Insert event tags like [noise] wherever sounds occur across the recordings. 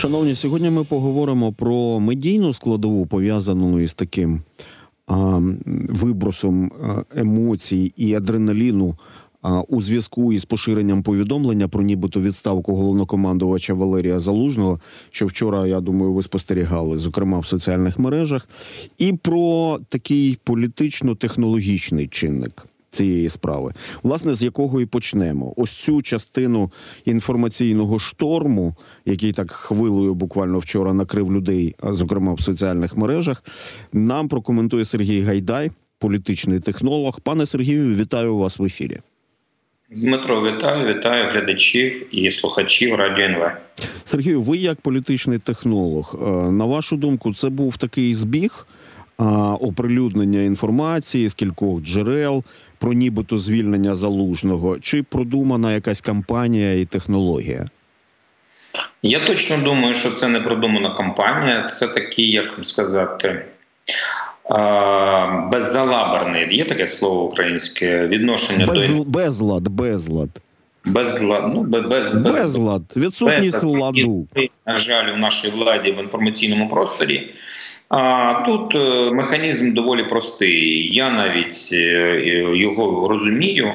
Шановні, сьогодні ми поговоримо про медійну складову пов'язану із таким а, вибросом емоцій і адреналіну у зв'язку із поширенням повідомлення про нібито відставку головнокомандувача Валерія Залужного, що вчора, я думаю, ви спостерігали, зокрема в соціальних мережах, і про такий політично-технологічний чинник. Цієї справи, власне, з якого і почнемо. Ось цю частину інформаційного шторму, який так хвилою буквально вчора накрив людей, зокрема в соціальних мережах, нам прокоментує Сергій Гайдай, політичний технолог. Пане Сергію, вітаю вас в ефірі. Дмитро, вітаю, вітаю глядачів і слухачів Радіо НВ. Сергію. Ви як політичний технолог, е, на вашу думку, це був такий збіг оприлюднення інформації з кількох джерел про нібито звільнення залужного, чи продумана якась кампанія і технологія? Я точно думаю, що це не продумана кампанія. Це такий, як сказати, беззалаберний, є таке слово українське відношення без, до безлад, безлад. Безлад, ну без безлад, відсутність без, ладу. На жаль, у нашій владі в інформаційному просторі. А тут е, механізм доволі простий. Я навіть е, його розумію.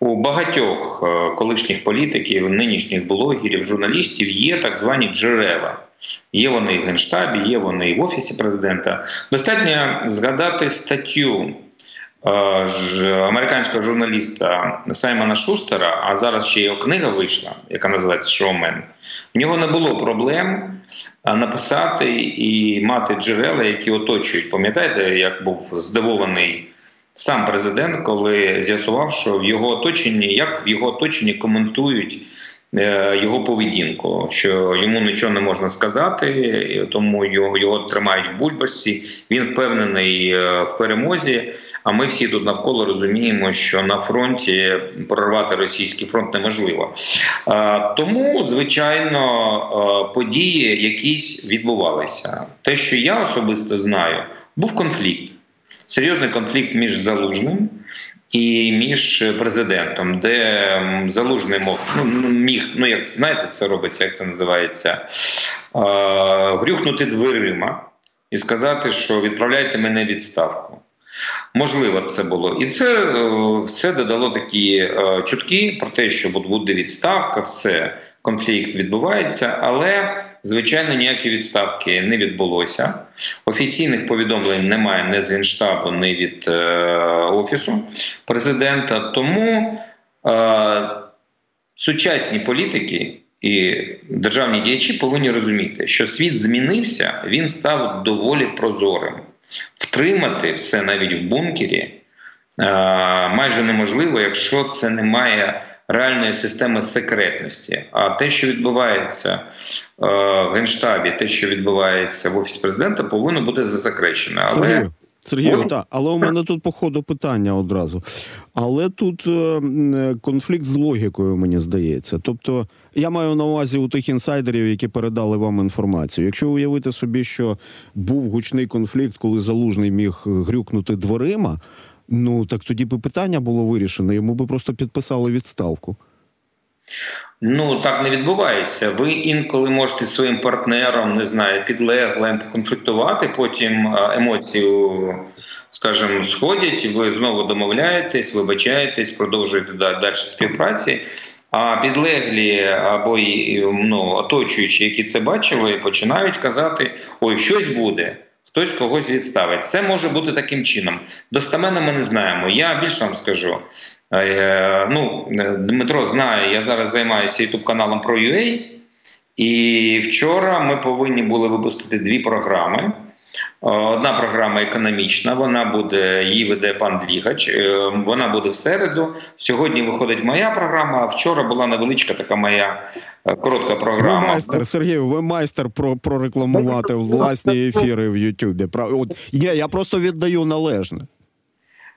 У багатьох е, колишніх політиків, нинішніх блогерів, журналістів є так звані джерела. Є вони і в генштабі, є вони і в офісі президента. Достатньо згадати статтю американського журналіста Саймона Шустера, а зараз ще його книга вийшла, яка називається Шоумен. В нього не було проблем е, написати і мати джерела, які оточують. Пам'ятаєте, як був здивований сам президент, коли з'ясував, що в його оточенні, як в його оточенні коментують Е, його поведінку, що йому нічого не можна сказати, тому його його тримають в бульбашці. Він впевнений е, в перемозі. А ми всі тут навколо розуміємо, що на фронті прорвати російський фронт неможливо. Е, тому, звичайно, події якісь відбувалися. Те, що я особисто знаю, був конфлікт. Серйозний конфлікт між залужним і між президентом, де залужний мог ну, міг, ну як знаєте, це робиться, як це називається, е, грюхнути дверима і сказати, що відправляйте мене відставку. Можливо, це було. І це е, все додало такі е, чутки про те, що буде відставка, все, конфлікт відбувається, але, звичайно, ніякі відставки не відбулося. Офіційних повідомлень немає ні з Генштабу, ні від е, Офісу президента. Тому е, сучасні політики. І державні діячі повинні розуміти, що світ змінився, він став доволі прозорим втримати все навіть в бункері е, майже неможливо, якщо це не має реальної системи секретності. А те, що відбувається е, в генштабі, те, що відбувається в офісі президента, повинно бути засекречено. Але Сергію, так, але у мене тут по ходу питання одразу. Але тут е, конфлікт з логікою, мені здається. Тобто, я маю на увазі у тих інсайдерів, які передали вам інформацію. Якщо уявити собі, що був гучний конфлікт, коли залужний міг грюкнути дверима, ну так тоді би питання було вирішено, йому би просто підписали відставку. Ну так не відбувається. Ви інколи можете своїм партнером, не знаю, підлеглим конфліктувати. Потім е, емоції, скажімо, сходять. Ви знову домовляєтесь, вибачаєтесь, продовжуєте далі співпраці. А підлеглі або ну, оточуючі, які це бачили, починають казати: ой, щось буде. Хтось когось відставить. Це може бути таким чином. Достаменно ми не знаємо. Я більше вам скажу. Е, ну, Дмитро знає, я зараз займаюся ютуб каналом про UA, і вчора ми повинні були випустити дві програми. Одна програма економічна, вона буде, її веде пан Двігач. Е, вона буде в середу. Сьогодні виходить моя програма. А вчора була невеличка така моя е, коротка програма. Ви майстер Сергію, ви майстер про прорекламувати власні ефіри в Ютубі. От ні, я просто віддаю належне.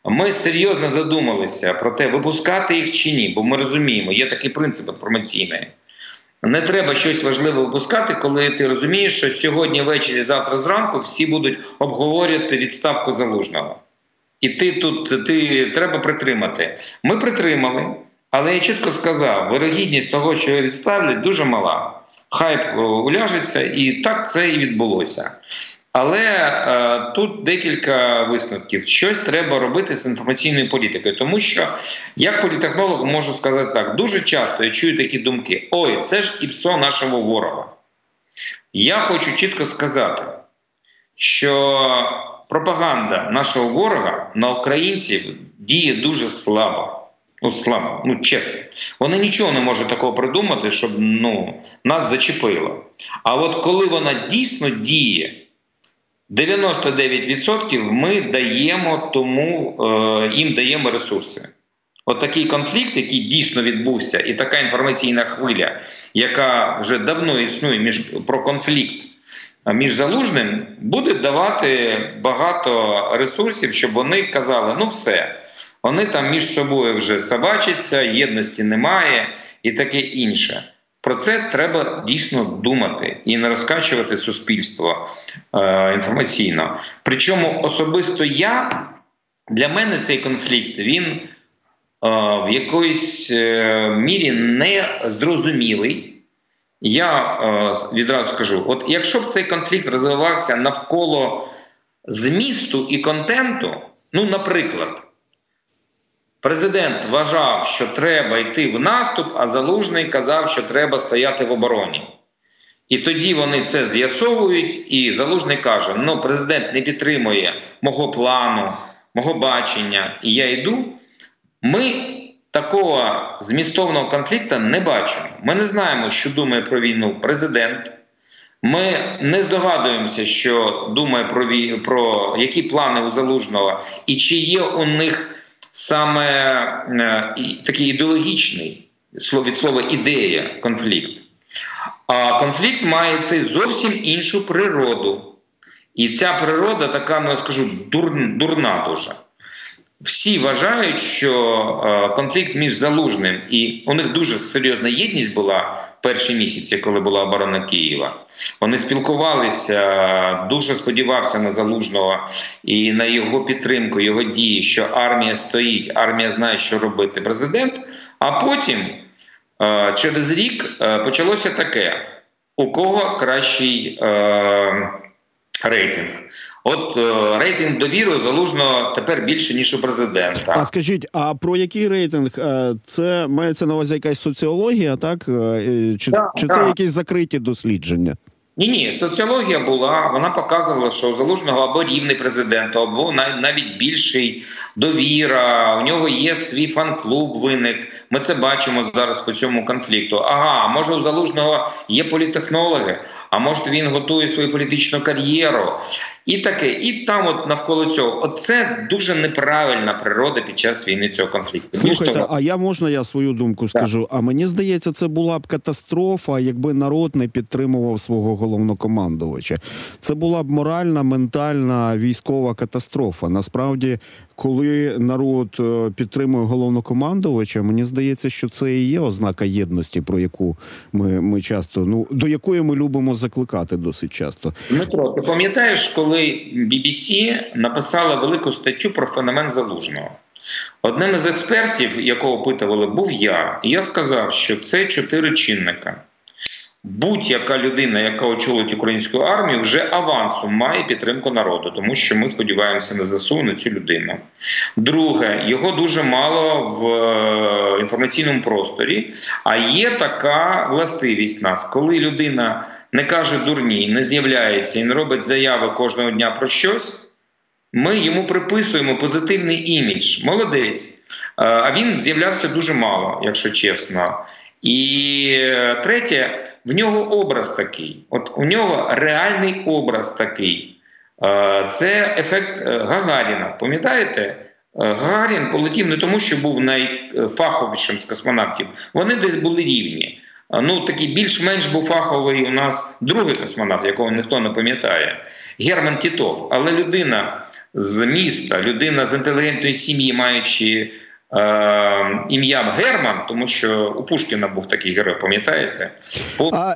Ми серйозно задумалися про те, випускати їх чи ні, бо ми розуміємо, є такий принцип інформаційний. Не треба щось важливе випускати, коли ти розумієш, що сьогодні ввечері, завтра зранку всі будуть обговорювати відставку залужного. І ти тут ти треба притримати. Ми притримали, Але я чітко сказав: вирогідність того, що відставлять, дуже мала. Хайп е, уляжеться, і так це і відбулося. Але е, тут декілька висновків. Щось треба робити з інформаційною політикою, тому що як політехнолог можу сказати так: дуже часто я чую такі думки: ой, це ж ІПСО нашого ворога. Я хочу чітко сказати, що пропаганда нашого ворога на українців діє дуже слабо. Ну, слабо, ну чесно. Вони нічого не можуть такого придумати, щоб ну, нас зачепило. А от коли вона дійсно діє, 99% ми даємо тому, е, їм даємо ресурси. От такий конфлікт, який дійсно відбувся, і така інформаційна хвиля, яка вже давно існує між про конфлікт між залужним, буде давати багато ресурсів, щоб вони казали: ну все, вони там між собою вже собачаться, єдності немає і таке інше. Про це треба дійсно думати і не розкачувати суспільство е, інформаційно. Причому особисто я для мене цей конфлікт він е, в якоїсь е, мірі не зрозумілий. Я е, відразу скажу: от якщо б цей конфлікт розвивався навколо змісту і контенту, ну, наприклад. Президент вважав, що треба йти в наступ, а залужний казав, що треба стояти в обороні. І тоді вони це з'ясовують, і залужний каже: ну, президент не підтримує мого плану, мого бачення, і я йду. Ми такого змістовного конфлікту не бачимо. Ми не знаємо, що думає про війну президент. Ми не здогадуємося, що думає про вій... про які плани у залужного, і чи є у них саме е, такий ідеологічний від слова ідея конфлікт. А конфлікт має цей зовсім іншу природу. І ця природа така, ну я скажу, дур, дурна дуже. Всі вважають, що е, конфлікт між залужним і у них дуже серйозна єдність була в перші місяці, коли була оборона Києва. Вони спілкувалися, дуже сподівався на залужного і на його підтримку, його дії, що армія стоїть, армія знає, що робити президент. А потім, е, через рік, е, почалося таке: у кого кращий рейтинг? От е, рейтинг довіри залужно тепер більше ніж у президента. А скажіть, а про який рейтинг? Е, це мається на увазі якась соціологія, так Е, чи, Да, чи да. це якісь закриті дослідження? Ні, ні, соціологія була. Вона показувала, що у залужного або рівний президент, або навіть більший довіра. У нього є свій фан-клуб. Виник. Ми це бачимо зараз по цьому конфлікту. Ага, може у залужного є політехнологи, а може він готує свою політичну кар'єру. І таке, і там, от навколо цього, оце дуже неправильна природа під час війни цього конфлікту. Слухайте, того, а я можна я свою думку скажу? А мені здається, це була б катастрофа, якби народ не підтримував свого головнокомандувача. Це була б моральна, ментальна військова катастрофа. Насправді, коли народ е, підтримує головнокомандувача, мені здається, що це і є ознака єдності, про яку ми, ми часто ну до якої ми любимо закликати досить часто. Дмитро, ти пам'ятаєш, коли BBC написала велику статтю про феномен залужного? Одним із експертів, якого опитували, був я. І я сказав, що це чотири чинника. Будь-яка людина, яка очолить українську армію, вже авансом має підтримку народу, тому що ми сподіваємося на ЗСУ на цю людину. Друге, його дуже мало в е, інформаційному просторі. А є така властивість нас, коли людина не каже дурні, не з'являється і не робить заяви кожного дня про щось. Ми йому приписуємо позитивний імідж. Молодець. Е, А він з'являвся дуже мало, якщо чесно. І третє, в нього образ такий. От у нього реальний образ такий. Е, Це ефект е, Гагаріна. Пам'ятаєте? Е, Гагарін полетів не тому, що був найфаховішим з космонавтів. Вони десь були рівні. Ну, такий більш-менш був фаховий у нас другий космонавт, якого ніхто не пам'ятає, Герман Тітов. Але людина з міста, людина з інтелігентної сім'ї, маючи ім'я Герман, тому що у Пушкіна був такий герой, пам'ятаєте? А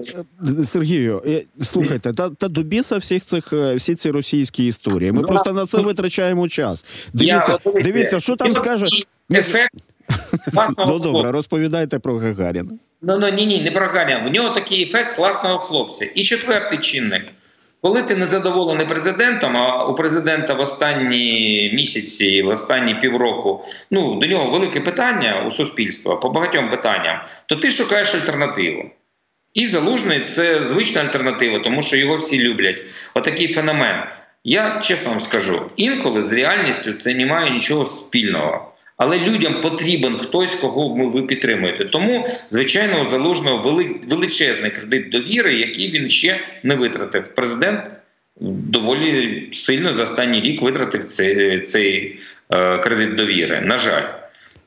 е, Сергію, е, слухайте, та, та до біса всіх цих е, всі ці російські історії. Ми Ну, просто на це витрачаємо час. Дивіться, от дивіться, що там скаже. Ефект, [laughs] Ну добре, розповідайте про Гагаріна. Ну, ну ні, ні, не про Гагаріна. В нього такий ефект класного хлопця. І четвертий чинник. Коли ти не задоволений президентом, а у президента в останні місяці, в останні півроку, ну до нього велике питання у суспільства по багатьом питанням, то ти шукаєш альтернативу. І залужний це звична альтернатива, тому що його всі люблять. Отакий феномен. Я чесно вам скажу, інколи з реальністю це не має нічого спільного. Але людям потрібен хтось, кого ви- підтримуєте. Тому, звичайно, у величезний кредит довіри, який він ще не витратив. Президент доволі сильно за останній рік витратив цей, цей е, кредит довіри. На жаль.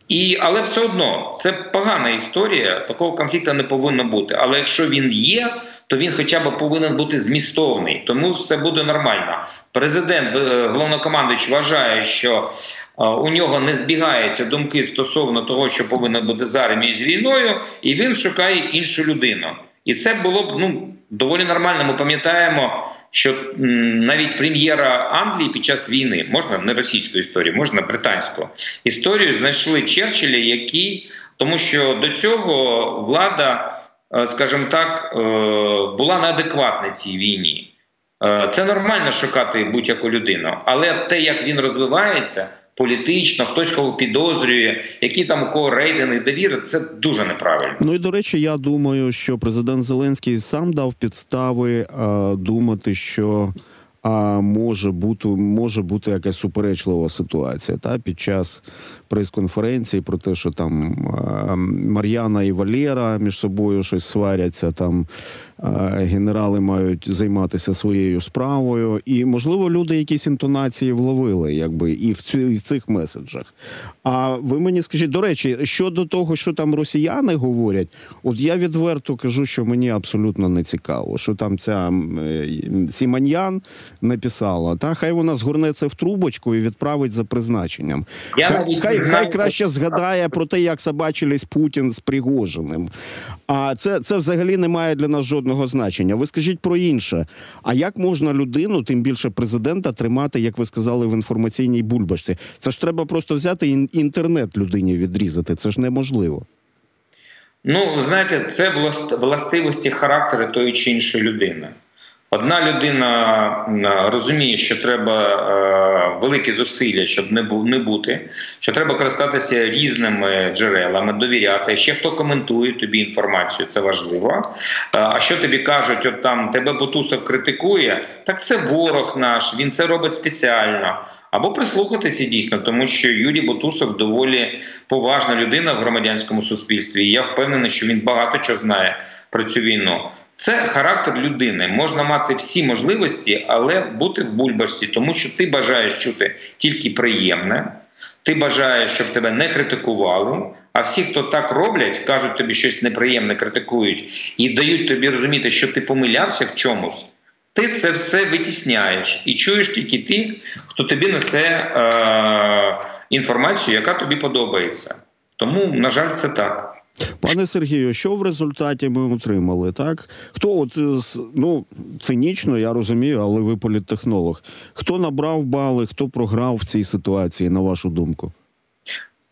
І, але все одно це погана історія. Такого конфлікту не повинно бути. Але якщо він є, то він хоча б повинен бути змістовний. Тому все буде нормально. Президент, е, головнокомандуючий, вважає, що е, у нього не збігаються думки стосовно того, що повинно бути з армією з війною, і він шукає іншу людину. І це було б ну доволі нормально. Ми пам'ятаємо, що навіть прем'єра Англії під час війни можна не російську історію, можна британську історію знайшли Черчилля, який тому, що до цього влада, скажімо так, е, була неадекватна цій війні. Е, Це нормально шукати будь-яку людину, але те, як він розвивається політично, хтось кого підозрює, які там у кого рейтинги довіри, це дуже неправильно. Ну і до речі, я думаю, що президент Зеленський сам дав підстави а, думати, що а, може бути може бути якась суперечлива ситуація та під час прес-конференції про те, що там Мар'яна і Валєра між собою щось сваряться, там генерали мають займатися своєю справою, і можливо люди якісь інтонації вловили, якби і в і в цих меседжах. А ви мені скажіть, до речі, щодо того, що там росіяни говорять, от я відверто кажу, що мені абсолютно не цікаво, що там ця е, Сіманьян написала. Та хай вона згорне це в трубочку і відправить за призначенням. Я хай, навіть хай, хай краще згадає про те, як собачились Путін з Пригожиним. А це, це взагалі не має для нас жодного значення. Ви скажіть про інше. А як можна людину, тим більше президента, тримати, як ви сказали, в інформаційній бульбашці? Це ж треба просто взяти ін- інтернет людині відрізати. Це ж неможливо. Ну, знаєте, це власт- властивості характеру тої чи іншої людини. Одна людина розуміє, що треба е, великі зусилля, щоб не бу- не бути, що треба користатися різними джерелами, довіряти. Ще хто коментує тобі інформацію, це важливо. Е, а що тобі кажуть, от там тебе Бутусов критикує, так це ворог наш, він це робить спеціально. Або прислухатися дійсно, тому що Юрій Бутусов доволі поважна людина в громадянському суспільстві. І я впевнений, що він багато чого знає про цю війну. Це характер людини. Можна мати всі можливості, але бути в бульбашці, тому що ти бажаєш чути тільки приємне. Ти бажаєш, щоб тебе не критикували. А всі, хто так роблять, кажуть тобі щось неприємне, критикують і дають тобі розуміти, що ти помилявся в чомусь. Ти це все витісняєш і чуєш тільки тих, хто тобі несе е- інформацію, яка тобі подобається. Тому, на жаль, це так. Пане Сергію, що в результаті ми отримали? Так хто от е, ну цинічно, я розумію, але ви політтехнолог. Хто набрав бали, хто програв в цій ситуації, на вашу думку?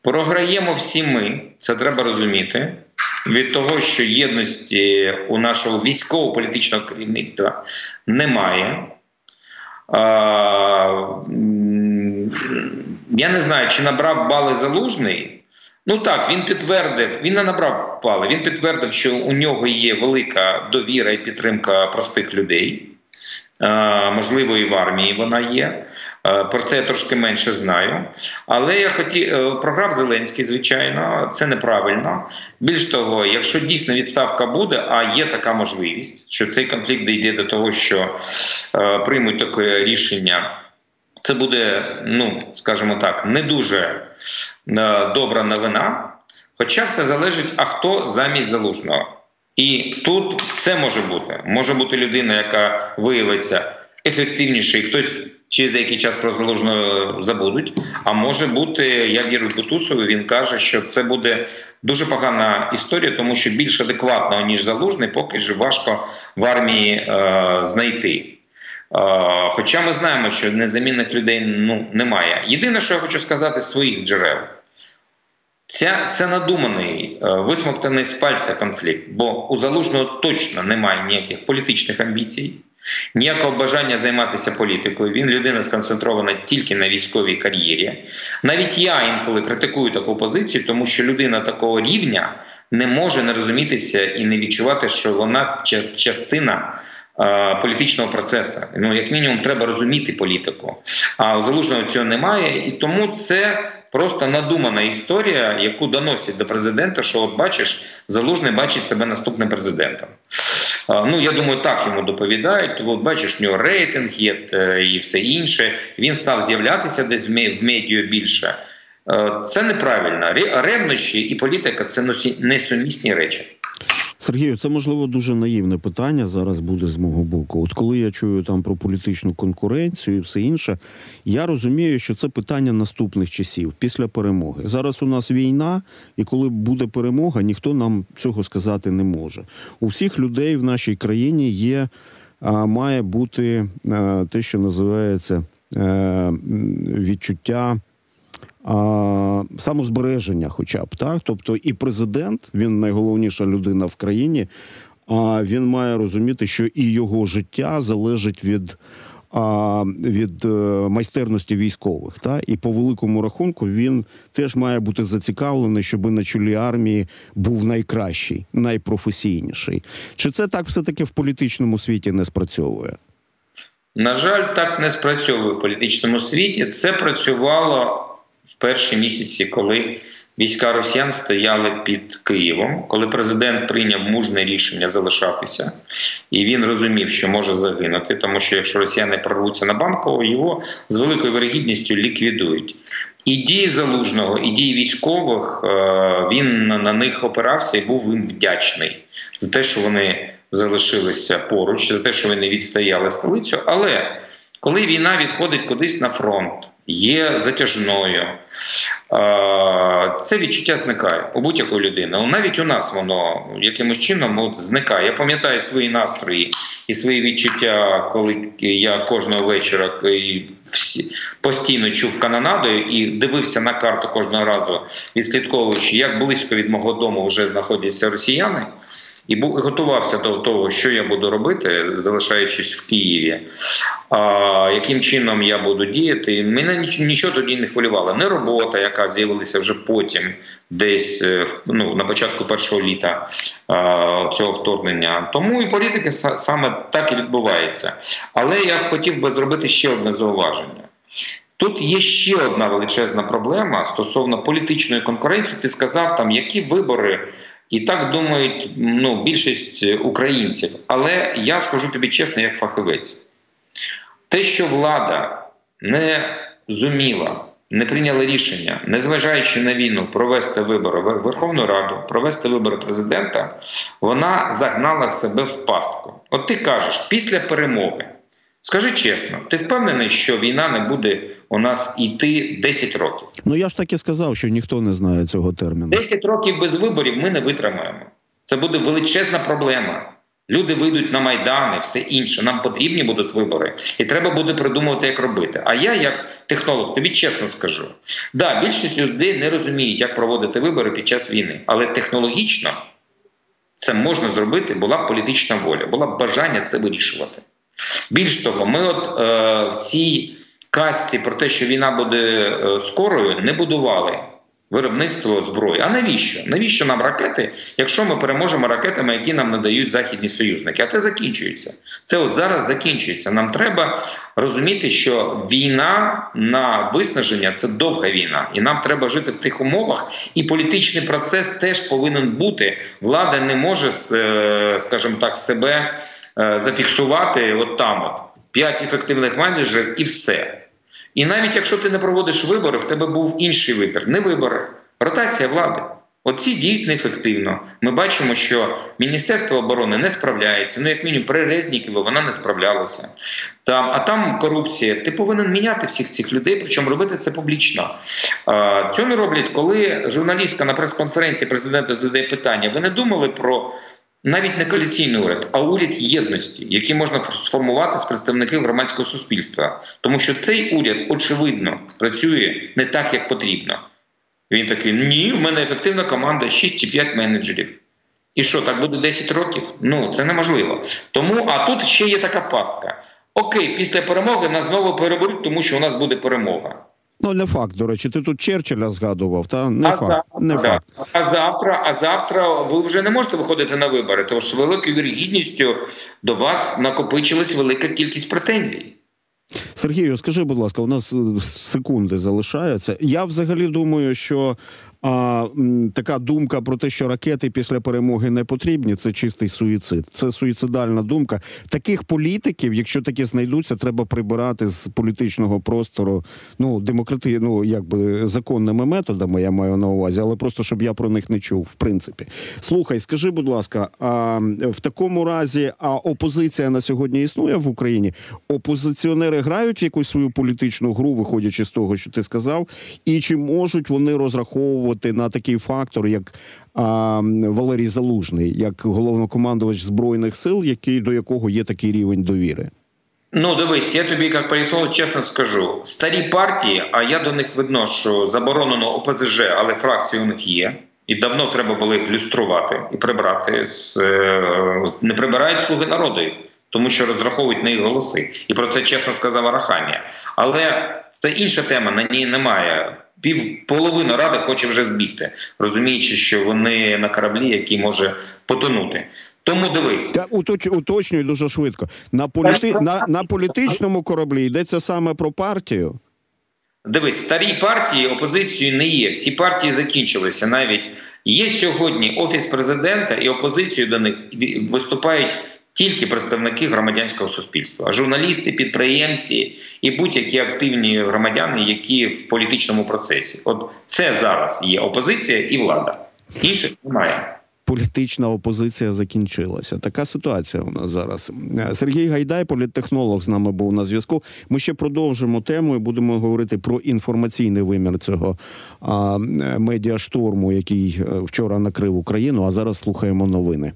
Програємо всі ми, це треба розуміти. Від того, що єдності у нашого військово-політичного керівництва немає. Я не знаю, чи набрав бали залужний. Ну так, він підтвердив, він не набрав бали, він підтвердив, що у нього є велика довіра і підтримка простих людей. Е, Можливо, і в армії вона є. Е, Про це я трошки менше знаю. Але я хотів програв Зеленський, звичайно, це неправильно. Більш того, якщо дійсно відставка буде, а є така можливість, що цей конфлікт дійде до того, що е, приймуть таке рішення. Це буде, ну скажімо так, не дуже е, добра новина. Хоча все залежить, а хто замість залужного. І тут все може бути. Може бути людина, яка виявиться ефективніше, і хтось через деякий час про залужного забудуть. А може бути, я вірю Бутусову, він каже, що це буде дуже погана історія, тому що більш адекватного, ніж залужний, поки що важко в армії е, знайти. Е, Хоча ми знаємо, що незамінних людей ну, немає. Єдине, що я хочу сказати своїх джерел. Ця це надуманий е, висмоктаний з пальця конфлікт, бо у залужного точно немає ніяких політичних амбіцій, ніякого бажання займатися політикою. Він людина сконцентрована тільки на військовій кар'єрі. Навіть я інколи критикую таку позицію, тому що людина такого рівня не може не розумітися і не відчувати, що вона частина. Е, політичного процесу ну як мінімум треба розуміти політику. А у залужного цього немає, і тому це просто надумана історія, яку доносять до президента. Що от бачиш, залужний бачить себе наступним президентом. Ну я думаю, так йому доповідають. От бачиш, в нього рейтинг є е, і все інше. Він став з'являтися десь в медіа більше. Е, це неправильно. Ревнощі і політика це несумісні речі. Сергію, це можливо дуже наївне питання зараз буде з мого боку. От коли я чую там про політичну конкуренцію і все інше, я розумію, що це питання наступних часів після перемоги. Зараз у нас війна, і коли буде перемога, ніхто нам цього сказати не може. У всіх людей в нашій країні є, має бути а, те, що називається е, відчуття а, самозбереження, хоча б так. Тобто, і президент, він найголовніша людина в країні. А він має розуміти, що і його життя залежить від а, від е, майстерності військових. Та і по великому рахунку він теж має бути зацікавлений, щоб на чолі армії був найкращий, найпрофесійніший. Чи це так все таки в політичному світі не спрацьовує? На жаль, так не спрацьовує в політичному світі. Це працювало в перші місяці, коли війська росіян стояли під Києвом, коли президент прийняв мужне рішення залишатися, і він розумів, що може загинути, тому що якщо росіяни прорвуться на банкову, його з великою вирогідністю ліквідують. І дії залужного, і дії військових е, він на них опирався і був їм вдячний за те, що вони залишилися поруч, за те, що вони відстояли столицю. Але коли війна відходить кудись на фронт, є затяжною, це відчуття зникає у будь-якої людини. Навіть у нас воно якимось чином от зникає. Я пам'ятаю свої настрої і свої відчуття, коли я кожного вечора всі постійно чув канонаду і дивився на карту кожного разу, відслідковуючи, як близько від мого дому вже знаходяться росіяни і був готувався до того, що я буду робити, залишаючись в Києві. А яким чином я буду діяти? Мене нічого тоді не хвилювало. Не робота, яка з'явилася вже потім, десь е, ну на початку першого літа а, цього вторгнення. Тому і політика саме так і відбувається. Але я хотів би зробити ще одне зауваження. Тут є ще одна величезна проблема стосовно політичної конкуренції. Ти сказав, там які вибори і так думають ну, більшість українців. Але я скажу тобі чесно, як фахівець, те, що влада не зуміла, не прийняла рішення, незважаючи на війну, провести вибори в Верховну Раду, провести вибори президента, вона загнала себе в пастку. От ти кажеш, після перемоги. Скажи чесно, ти впевнений, що війна не буде у нас йти 10 років? Ну я ж так і сказав, що ніхто не знає цього терміну. 10 років без виборів ми не витримаємо. Це буде величезна проблема. Люди вийдуть на майдани, все інше. Нам потрібні будуть вибори, і треба буде придумувати, як робити. А я, як технолог, тобі чесно скажу: да, більшість людей не розуміють, як проводити вибори під час війни, але технологічно це можна зробити. Була б політична воля, була б бажання це вирішувати. Більш того, ми от е, в цій казці про те, що війна буде е, скорою, не будували виробництво зброї. А навіщо? Навіщо нам ракети, якщо ми переможемо ракетами, які нам надають західні союзники? А це закінчується. Це от зараз закінчується. Нам треба розуміти, що війна на виснаження це довга війна, і нам треба жити в тих умовах. І політичний процес теж повинен бути. Влада не може, е, скажімо так, себе. Е, зафіксувати от там от п'ять ефективних менеджерів і все. І навіть якщо ти не проводиш вибори, в тебе був інший вибір, не вибори, ротація влади. Оці діють неефективно. Ми бачимо, що Міністерство оборони не справляється. Ну, як мінімум, при Резніківі вона не справлялася. Там, А там корупція. Ти повинен міняти всіх цих людей, причому робити це публічно. Цього не роблять, коли журналістка на прес-конференції президента задає питання: ви не думали про навіть не коаліційний уряд, а уряд єдності, який можна сформувати з представників громадського суспільства, тому що цей уряд очевидно працює не так, як потрібно. Він такий: ні, в мене ефективна команда, 6 чи 5 менеджерів. І що, так буде 10 років? Ну, це неможливо. Тому, а тут ще є така пастка. Окей, після перемоги нас знову переберуть, тому що у нас буде перемога. Ну, не факт, до речі, ти тут Черчилля згадував, та не а, факт. завтра, Не да. факт. а завтра, а завтра ви вже не можете виходити на вибори, тому що великою вірогідністю до вас накопичилась велика кількість претензій. Сергію, скажи, будь ласка, у нас е, секунди залишаються. Я взагалі думаю, що а, така думка про те, що ракети після перемоги не потрібні, це чистий суїцид. Це суїцидальна думка. Таких політиків, якщо такі знайдуться, треба прибирати з політичного простору. Ну, демократи, ну якби законними методами, я маю на увазі, але просто щоб я про них не чув, в принципі. Слухай, скажи, будь ласка, а в такому разі, а опозиція на сьогодні існує в Україні? Опозиціонери грають в якусь свою політичну гру, виходячи з того, що ти сказав, і чи можуть вони розраховувати на такий фактор, як а, Валерій Залужний, як головнокомандувач збройних сил, який до якого є такий рівень довіри? Ну, дивись, я тобі як політолог чесно скажу: старі партії, а я до них відношу заборонено ОПЗЖ, але фракції у них є. І давно треба було їх люструвати і прибрати з е, не прибирають слуги народу їх, тому що розраховують на їх голоси. І про це чесно сказав Арахамія. Але це інша тема, на ній немає. Пів половина ради хоче вже збігти, розуміючи, що вони на кораблі, який може потонути. Тому дивись, Та уточ, уточнюю дуже швидко. На, політи, на, на політичному кораблі йдеться саме про партію. Дивись, старі партії опозицією не є. Всі партії закінчилися. Навіть є сьогодні офіс президента, і опозицію до них ві- виступають тільки представники громадянського суспільства, журналісти, підприємці і будь-які активні громадяни, які в політичному процесі. От це зараз є опозиція і влада. Інших немає. Політична опозиція закінчилася. Така ситуація у нас зараз. Е, Сергій Гайдай, політтехнолог, з нами був на зв'язку. Ми ще продовжимо тему і будемо говорити про інформаційний вимір цього а, е, медіашторму, який е, вчора накрив Україну. А зараз слухаємо новини.